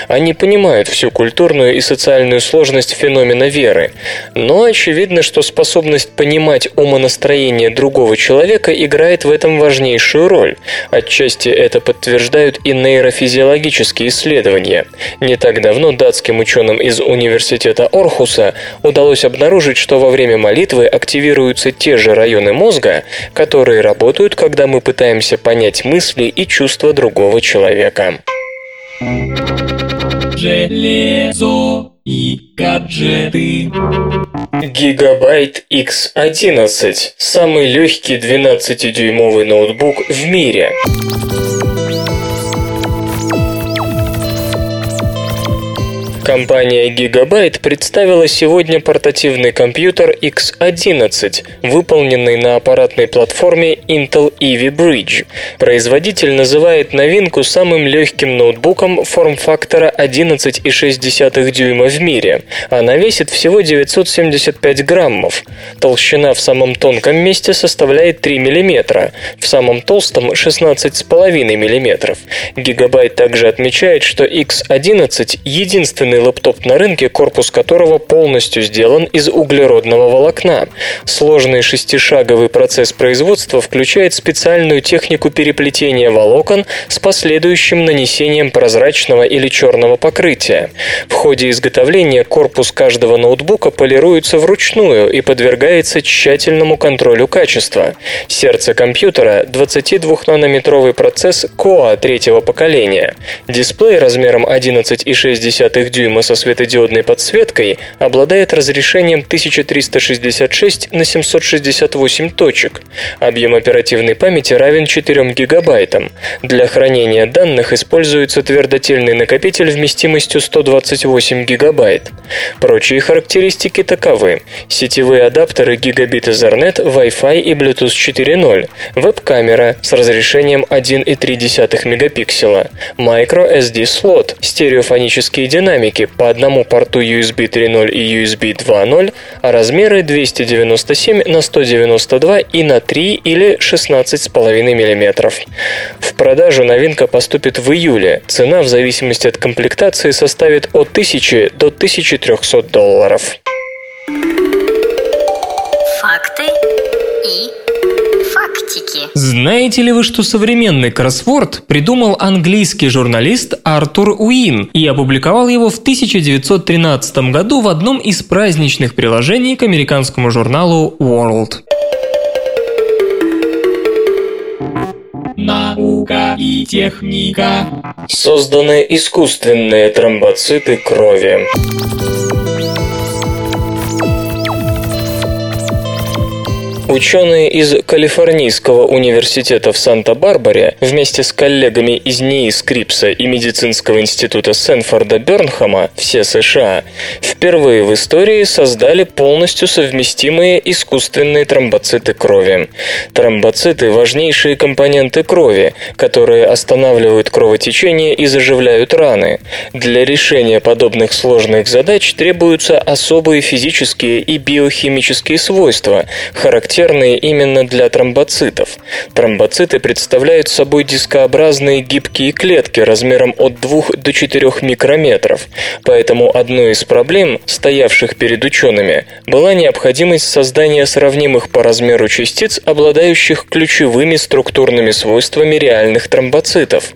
[SPEAKER 3] Они понимают всю культурную и социальную сложность феномена веры. Но очевидно, что способность понимать умонастроение другого человека играет в этом важнейшую роль. Отчасти это подтверждают и нейрофизиологические исследования. Не так давно датским ученым из университета Орхуса удалось обнаружить, что во время молитвы активируются те же районы мозга, которые работают, когда мы пытаемся понять мысли и чувства другого человека.
[SPEAKER 2] Железо и гаджеты.
[SPEAKER 3] Гигабайт X11 – самый легкий 12-дюймовый ноутбук в мире. Компания Gigabyte представила сегодня портативный компьютер X11, выполненный на аппаратной платформе Intel Ivy Bridge. Производитель называет новинку самым легким ноутбуком форм-фактора 11,6 дюйма в мире. Она весит всего 975 граммов. Толщина в самом тонком месте составляет 3 мм, в самом толстом 16,5 мм. Gigabyte также отмечает, что X11 единственный единственный лэптоп на рынке, корпус которого полностью сделан из углеродного волокна. Сложный шестишаговый процесс производства включает специальную технику переплетения волокон с последующим нанесением прозрачного или черного покрытия. В ходе изготовления корпус каждого ноутбука полируется вручную и подвергается тщательному контролю качества. Сердце компьютера – 22-нанометровый процесс Coa третьего поколения. Дисплей размером 11,6 дюйма дюйма со светодиодной подсветкой обладает разрешением 1366 на 768 точек. Объем оперативной памяти равен 4 гигабайтам. Для хранения данных используется твердотельный накопитель вместимостью 128 гигабайт. Прочие характеристики таковы. Сетевые адаптеры гигабит Ethernet, Wi-Fi и Bluetooth 4.0. Веб-камера с разрешением 1,3 мегапикселя. Micro SD слот. Стереофонические динамики динамики по одному порту USB 3.0 и USB 2.0, а размеры 297 на 192 и на 3 или 16,5 мм. В продажу новинка поступит в июле. Цена в зависимости от комплектации составит от 1000 до 1300 долларов.
[SPEAKER 7] Фактики.
[SPEAKER 4] Знаете ли вы, что современный кроссворд придумал английский журналист Артур Уин и опубликовал его в 1913 году в одном из праздничных приложений к американскому журналу World.
[SPEAKER 2] Наука и техника.
[SPEAKER 3] Созданы искусственные тромбоциты крови. Ученые из Калифорнийского университета в Санта-Барбаре вместе с коллегами из НИИ Скрипса и медицинского института Сенфорда Бернхама, все США, впервые в истории создали полностью совместимые искусственные тромбоциты крови. Тромбоциты – важнейшие компоненты крови, которые останавливают кровотечение и заживляют раны. Для решения подобных сложных задач требуются особые физические и биохимические свойства, характерные характерные именно для тромбоцитов. Тромбоциты представляют собой дискообразные гибкие клетки размером от 2 до 4 микрометров, поэтому одной из проблем, стоявших перед учеными, была необходимость создания сравнимых по размеру частиц, обладающих ключевыми структурными свойствами реальных тромбоцитов.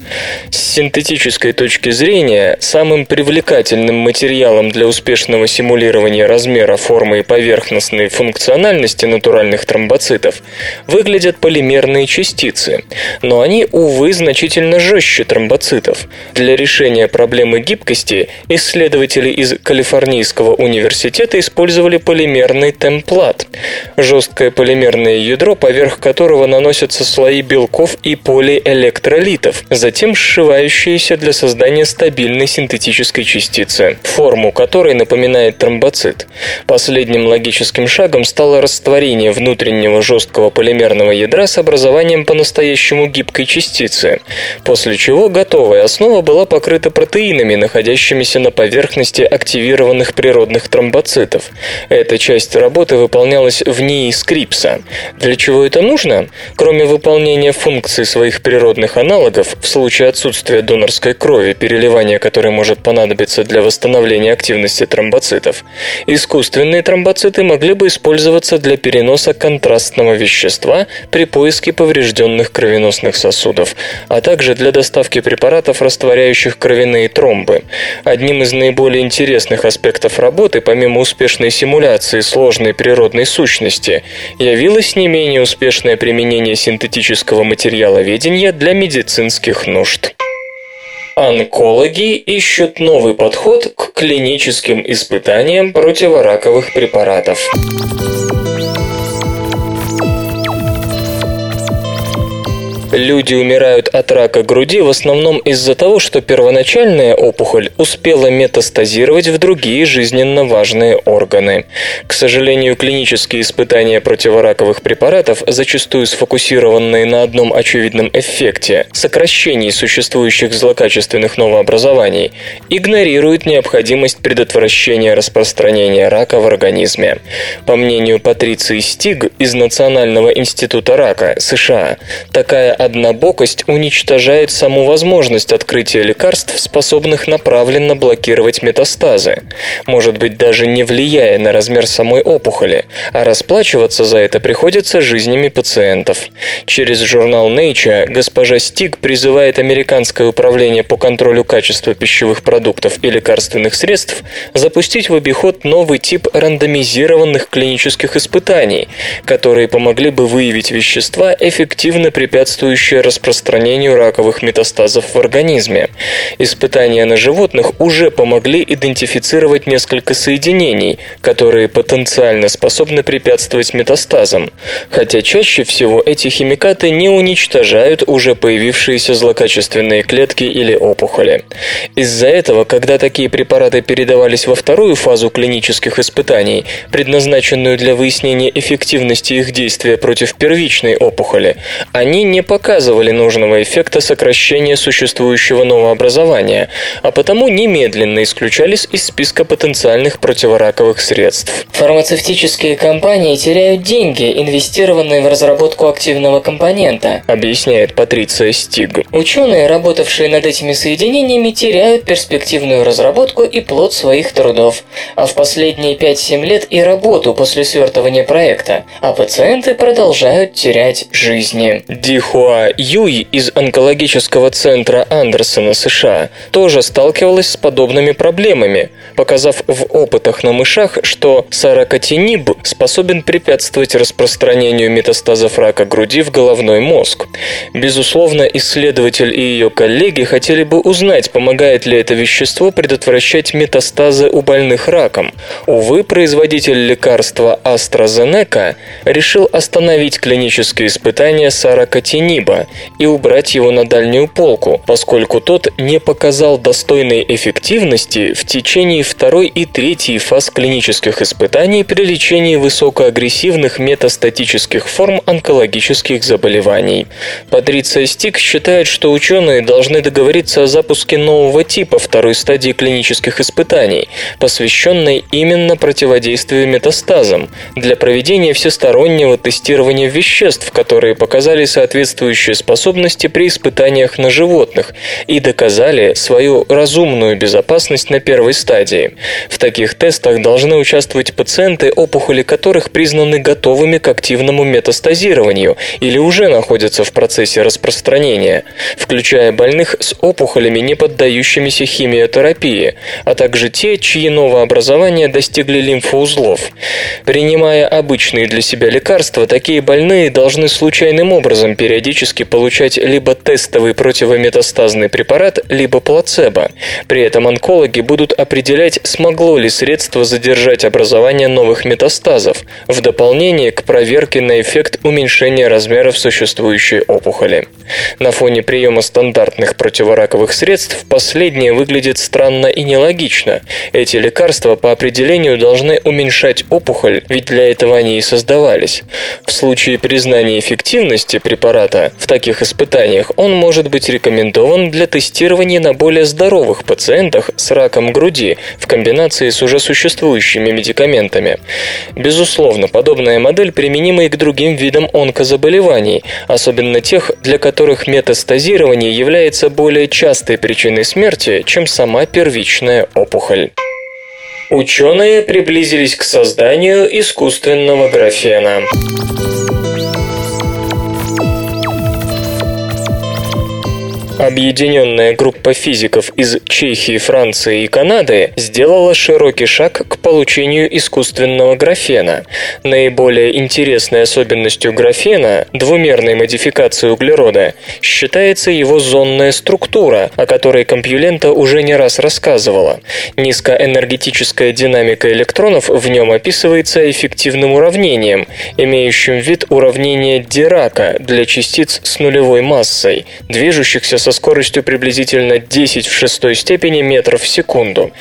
[SPEAKER 3] С синтетической точки зрения, самым привлекательным материалом для успешного симулирования размера, формы и поверхностной функциональности натуральных тромбоцитов тромбоцитов, выглядят полимерные частицы, но они, увы, значительно жестче тромбоцитов. Для решения проблемы гибкости исследователи из Калифорнийского университета использовали полимерный темплат – жесткое полимерное ядро, поверх которого наносятся слои белков и полиэлектролитов, затем сшивающиеся для создания стабильной синтетической частицы, форму которой напоминает тромбоцит. Последним логическим шагом стало растворение внутренней внутреннего жесткого полимерного ядра с образованием по-настоящему гибкой частицы, после чего готовая основа была покрыта протеинами, находящимися на поверхности активированных природных тромбоцитов. Эта часть работы выполнялась в НИИ Скрипса. Для чего это нужно? Кроме выполнения функций своих природных аналогов, в случае отсутствия донорской крови, переливания которой может понадобиться для восстановления активности тромбоцитов, искусственные тромбоциты могли бы использоваться для переноса контрастного вещества при поиске поврежденных кровеносных сосудов, а также для доставки препаратов, растворяющих кровяные тромбы. Одним из наиболее интересных аспектов работы, помимо успешной симуляции сложной природной сущности, явилось не менее успешное применение синтетического материала ведения для медицинских нужд. Онкологи ищут новый подход к клиническим испытаниям противораковых препаратов. Люди умирают от рака груди в основном из-за того, что первоначальная опухоль успела метастазировать в другие жизненно важные органы. К сожалению, клинические испытания противораковых препаратов, зачастую сфокусированные на одном очевидном эффекте – сокращении существующих злокачественных новообразований, игнорируют необходимость предотвращения распространения рака в организме. По мнению Патриции Стиг из Национального института рака США, такая однобокость уничтожает саму возможность открытия лекарств, способных направленно блокировать метастазы, может быть даже не влияя на размер самой опухоли, а расплачиваться за это приходится жизнями пациентов. Через журнал Nature госпожа Стиг призывает Американское управление по контролю качества пищевых продуктов и лекарственных средств запустить в обиход новый тип рандомизированных клинических испытаний, которые помогли бы выявить вещества, эффективно препятствующие способствующее распространению раковых метастазов в организме. Испытания на животных уже помогли идентифицировать несколько соединений, которые потенциально способны препятствовать метастазам, хотя чаще всего эти химикаты не уничтожают уже появившиеся злокачественные клетки или опухоли. Из-за этого, когда такие препараты передавались во вторую фазу клинических испытаний, предназначенную для выяснения эффективности их действия против первичной опухоли, они не показывали показывали нужного эффекта сокращения существующего новообразования, а потому немедленно исключались из списка потенциальных противораковых средств.
[SPEAKER 6] Фармацевтические компании теряют деньги, инвестированные в разработку активного компонента,
[SPEAKER 3] объясняет Патриция Стиг.
[SPEAKER 6] Ученые, работавшие над этими соединениями, теряют перспективную разработку и плод своих трудов, а в последние 5-7 лет и работу после свертывания проекта, а пациенты продолжают терять жизни.
[SPEAKER 3] Дихуа Юй из онкологического центра Андерсона, США, тоже сталкивалась с подобными проблемами, показав в опытах на мышах, что саракотиниб способен препятствовать распространению метастазов рака груди в головной мозг. Безусловно, исследователь и ее коллеги хотели бы узнать, помогает ли это вещество предотвращать метастазы у больных раком. Увы, производитель лекарства AstraZeneca решил остановить клинические испытания саракотиниба и убрать его на дальнюю полку, поскольку тот не показал достойной эффективности в течение второй и третьей фаз клинических испытаний при лечении высокоагрессивных метастатических форм онкологических заболеваний. Патриция Стик считает, что ученые должны договориться о запуске нового типа второй стадии клинических испытаний, посвященной именно противодействию метастазам, для проведения всестороннего тестирования веществ, которые показали соответствующие способности при испытаниях на животных и доказали свою разумную безопасность на первой стадии. В таких тестах должны участвовать пациенты, опухоли которых признаны готовыми к активному метастазированию или уже находятся в процессе распространения, включая больных с опухолями, не поддающимися химиотерапии, а также те, чьи новообразования достигли лимфоузлов. Принимая обычные для себя лекарства, такие больные должны случайным образом периодически получать либо тестовый противометастазный препарат, либо плацебо. При этом онкологи будут определять, смогло ли средство задержать образование новых метастазов, в дополнение к проверке на эффект уменьшения размеров существующей опухоли. На фоне приема стандартных противораковых средств последнее выглядит странно и нелогично. Эти лекарства по определению должны уменьшать опухоль, ведь для этого они и создавались. В случае признания эффективности препарата в таких испытаниях он может быть рекомендован для тестирования на более здоровых пациентах с раком груди в комбинации с уже существующими медикаментами. Безусловно, подобная модель применима и к другим видам онкозаболеваний, особенно тех, для которых метастазирование является более частой причиной смерти, чем сама первичная опухоль. Ученые приблизились к созданию искусственного графена. Объединенная группа физиков из Чехии, Франции и Канады сделала широкий шаг к получению искусственного графена. Наиболее интересной особенностью графена, двумерной модификации углерода, считается его зонная структура, о которой Компьюлента уже не раз рассказывала. Низкоэнергетическая динамика электронов в нем описывается эффективным уравнением, имеющим вид уравнения Дирака для частиц с нулевой массой, движущихся со скоростью приблизительно 10 в шестой степени метров в секунду.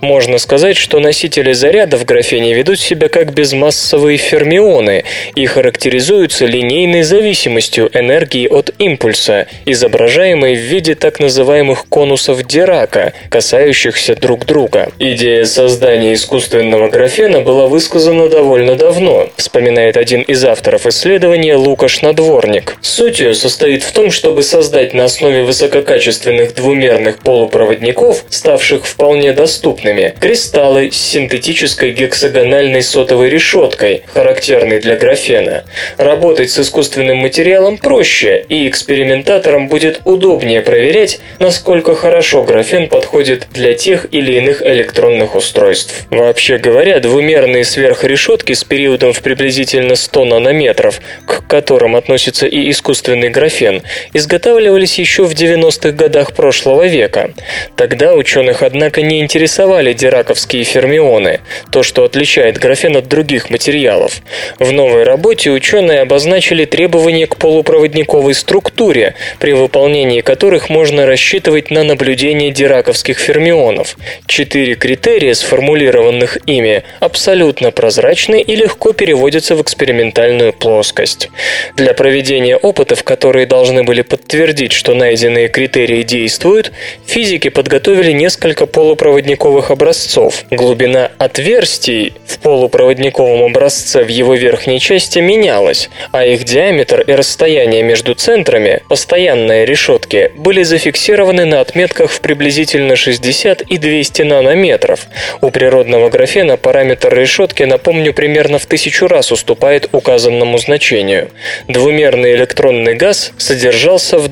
[SPEAKER 3] Можно сказать, что носители заряда в графене ведут себя как безмассовые фермионы и характеризуются линейной зависимостью энергии от импульса, изображаемой в виде так называемых конусов Дирака, касающихся друг друга. Идея создания искусственного графена была высказана довольно давно, вспоминает один из авторов исследования Лукаш Надворник. Суть ее состоит в том, чтобы создать на основе высококачественных двумерных полупроводников, ставших вполне доступными, кристаллы с синтетической гексагональной сотовой решеткой, характерной для графена. Работать с искусственным материалом проще, и экспериментаторам будет удобнее проверять, насколько хорошо графен подходит для тех или иных электронных устройств. Вообще говоря, двумерные сверхрешетки с периодом в приблизительно 100 нанометров, к которым относится и искусственный графен, изготавливались еще в 90-х годах прошлого века. Тогда ученых, однако, не интересовали дираковские фермионы, то, что отличает графен от других материалов. В новой работе ученые обозначили требования к полупроводниковой структуре, при выполнении которых можно рассчитывать на наблюдение дираковских фермионов. Четыре критерия, сформулированных ими, абсолютно прозрачны и легко переводятся в экспериментальную плоскость. Для проведения опытов, которые должны были подтвердить, что найденные критерии действуют, физики подготовили несколько полупроводниковых образцов. Глубина отверстий в полупроводниковом образце в его верхней части менялась, а их диаметр и расстояние между центрами, постоянные решетки, были зафиксированы на отметках в приблизительно 60 и 200 нанометров. У природного графена параметр решетки, напомню, примерно в тысячу раз уступает указанному значению. Двумерный электронный газ содержался в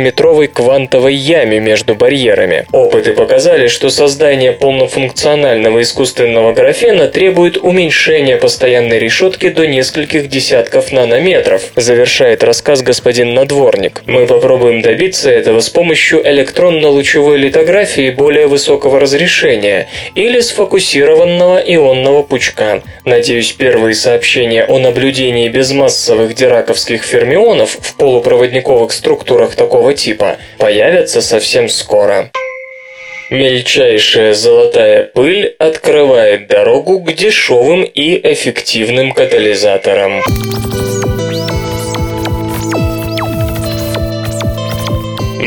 [SPEAKER 3] 20-нанометровой квантовой яме между барьерами. Опыты показали, что создание полнофункционального искусственного графена требует уменьшения постоянной решетки до нескольких десятков нанометров, завершает рассказ господин Надворник. Мы попробуем добиться этого с помощью электронно-лучевой литографии более высокого разрешения или сфокусированного ионного пучка. Надеюсь, первые сообщения о наблюдении безмассовых дираковских фермионов в полупроводниковых структурах такого типа появятся совсем скоро. Мельчайшая золотая пыль открывает дорогу к дешевым и эффективным катализаторам.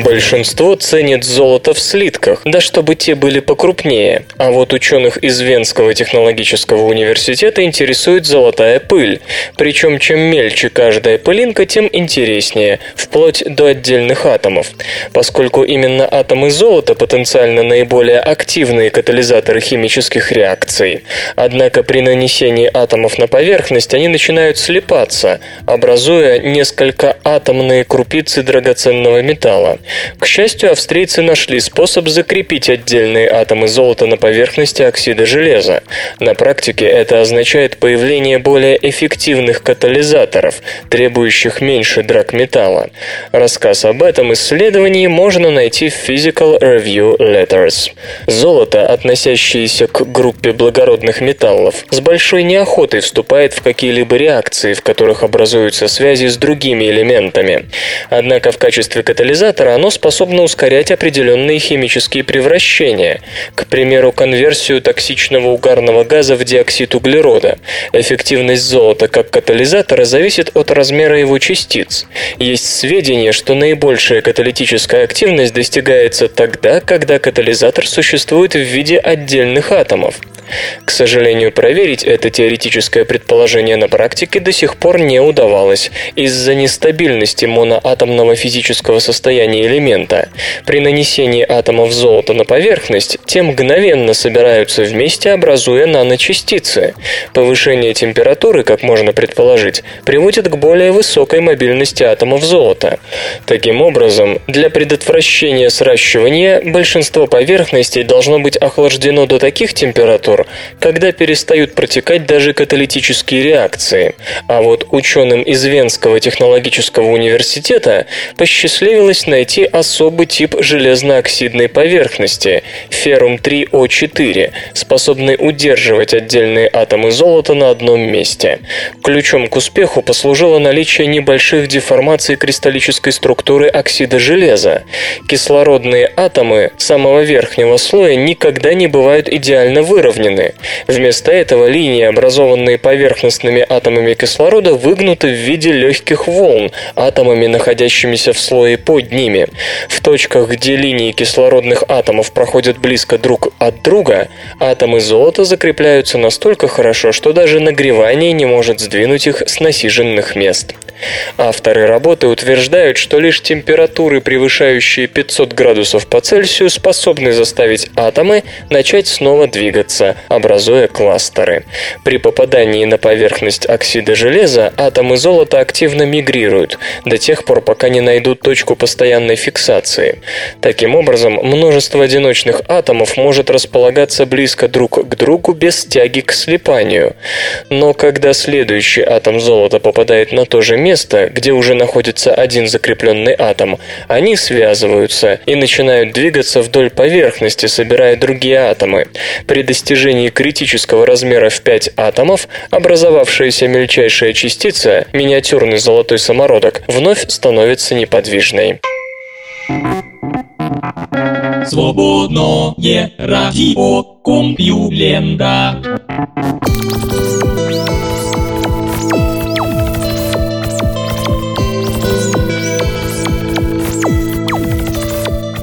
[SPEAKER 3] Большинство ценит золото в слитках, да чтобы те были покрупнее. А вот ученых из Венского технологического университета интересует золотая пыль. Причем чем мельче каждая пылинка, тем интереснее, вплоть до отдельных атомов. Поскольку именно атомы золота потенциально наиболее активные катализаторы химических реакций. Однако при нанесении атомов на поверхность они начинают слипаться, образуя несколько атомные крупицы драгоценного металла. К счастью, австрийцы нашли способ закрепить отдельные атомы золота на поверхности оксида железа. На практике это означает появление более эффективных катализаторов, требующих меньше драгметалла. Рассказ об этом исследовании можно найти в Physical Review Letters. Золото, относящееся к группе благородных металлов, с большой неохотой вступает в какие-либо реакции, в которых образуются связи с другими элементами. Однако в качестве катализатора оно способно ускорять определенные химические превращения, к примеру, конверсию токсичного угарного газа в диоксид углерода. Эффективность золота как катализатора зависит от размера его частиц. Есть сведения, что наибольшая каталитическая активность достигается тогда, когда катализатор существует в виде отдельных атомов. К сожалению, проверить это теоретическое предположение на практике до сих пор не удавалось из-за нестабильности моноатомного физического состояния элемента. При нанесении атомов золота на поверхность те мгновенно собираются вместе, образуя наночастицы. Повышение температуры, как можно предположить, приводит к более высокой мобильности атомов золота. Таким образом, для предотвращения сращивания большинство поверхностей должно быть охлаждено до таких температур, когда перестают протекать даже каталитические реакции. А вот ученым из Венского технологического университета посчастливилось найти особый тип железно-оксидной поверхности – феррум-3О4, способный удерживать отдельные атомы золота на одном месте. Ключом к успеху послужило наличие небольших деформаций кристаллической структуры оксида железа. Кислородные атомы самого верхнего слоя никогда не бывают идеально выровнены. Вместо этого линии, образованные поверхностными атомами кислорода, выгнуты в виде легких волн, атомами, находящимися в слое под ними. В точках, где линии кислородных атомов проходят близко друг от друга, атомы золота закрепляются настолько хорошо, что даже нагревание не может сдвинуть их с насиженных мест. Авторы работы утверждают, что лишь температуры, превышающие 500 градусов по Цельсию, способны заставить атомы начать снова двигаться, образуя кластеры. При попадании на поверхность оксида железа атомы золота активно мигрируют до тех пор, пока не найдут точку постоянной фиксации. Таким образом, множество одиночных атомов может располагаться близко друг к другу без тяги к слипанию. Но когда следующий атом золота попадает на то же место, где уже находится один закрепленный атом, они связываются и начинают двигаться вдоль поверхности, собирая другие атомы. При достижении критического размера в 5 атомов образовавшаяся мельчайшая частица, миниатюрный золотой самородок, вновь становится неподвижной.
[SPEAKER 2] Свободное радио Компьюлента.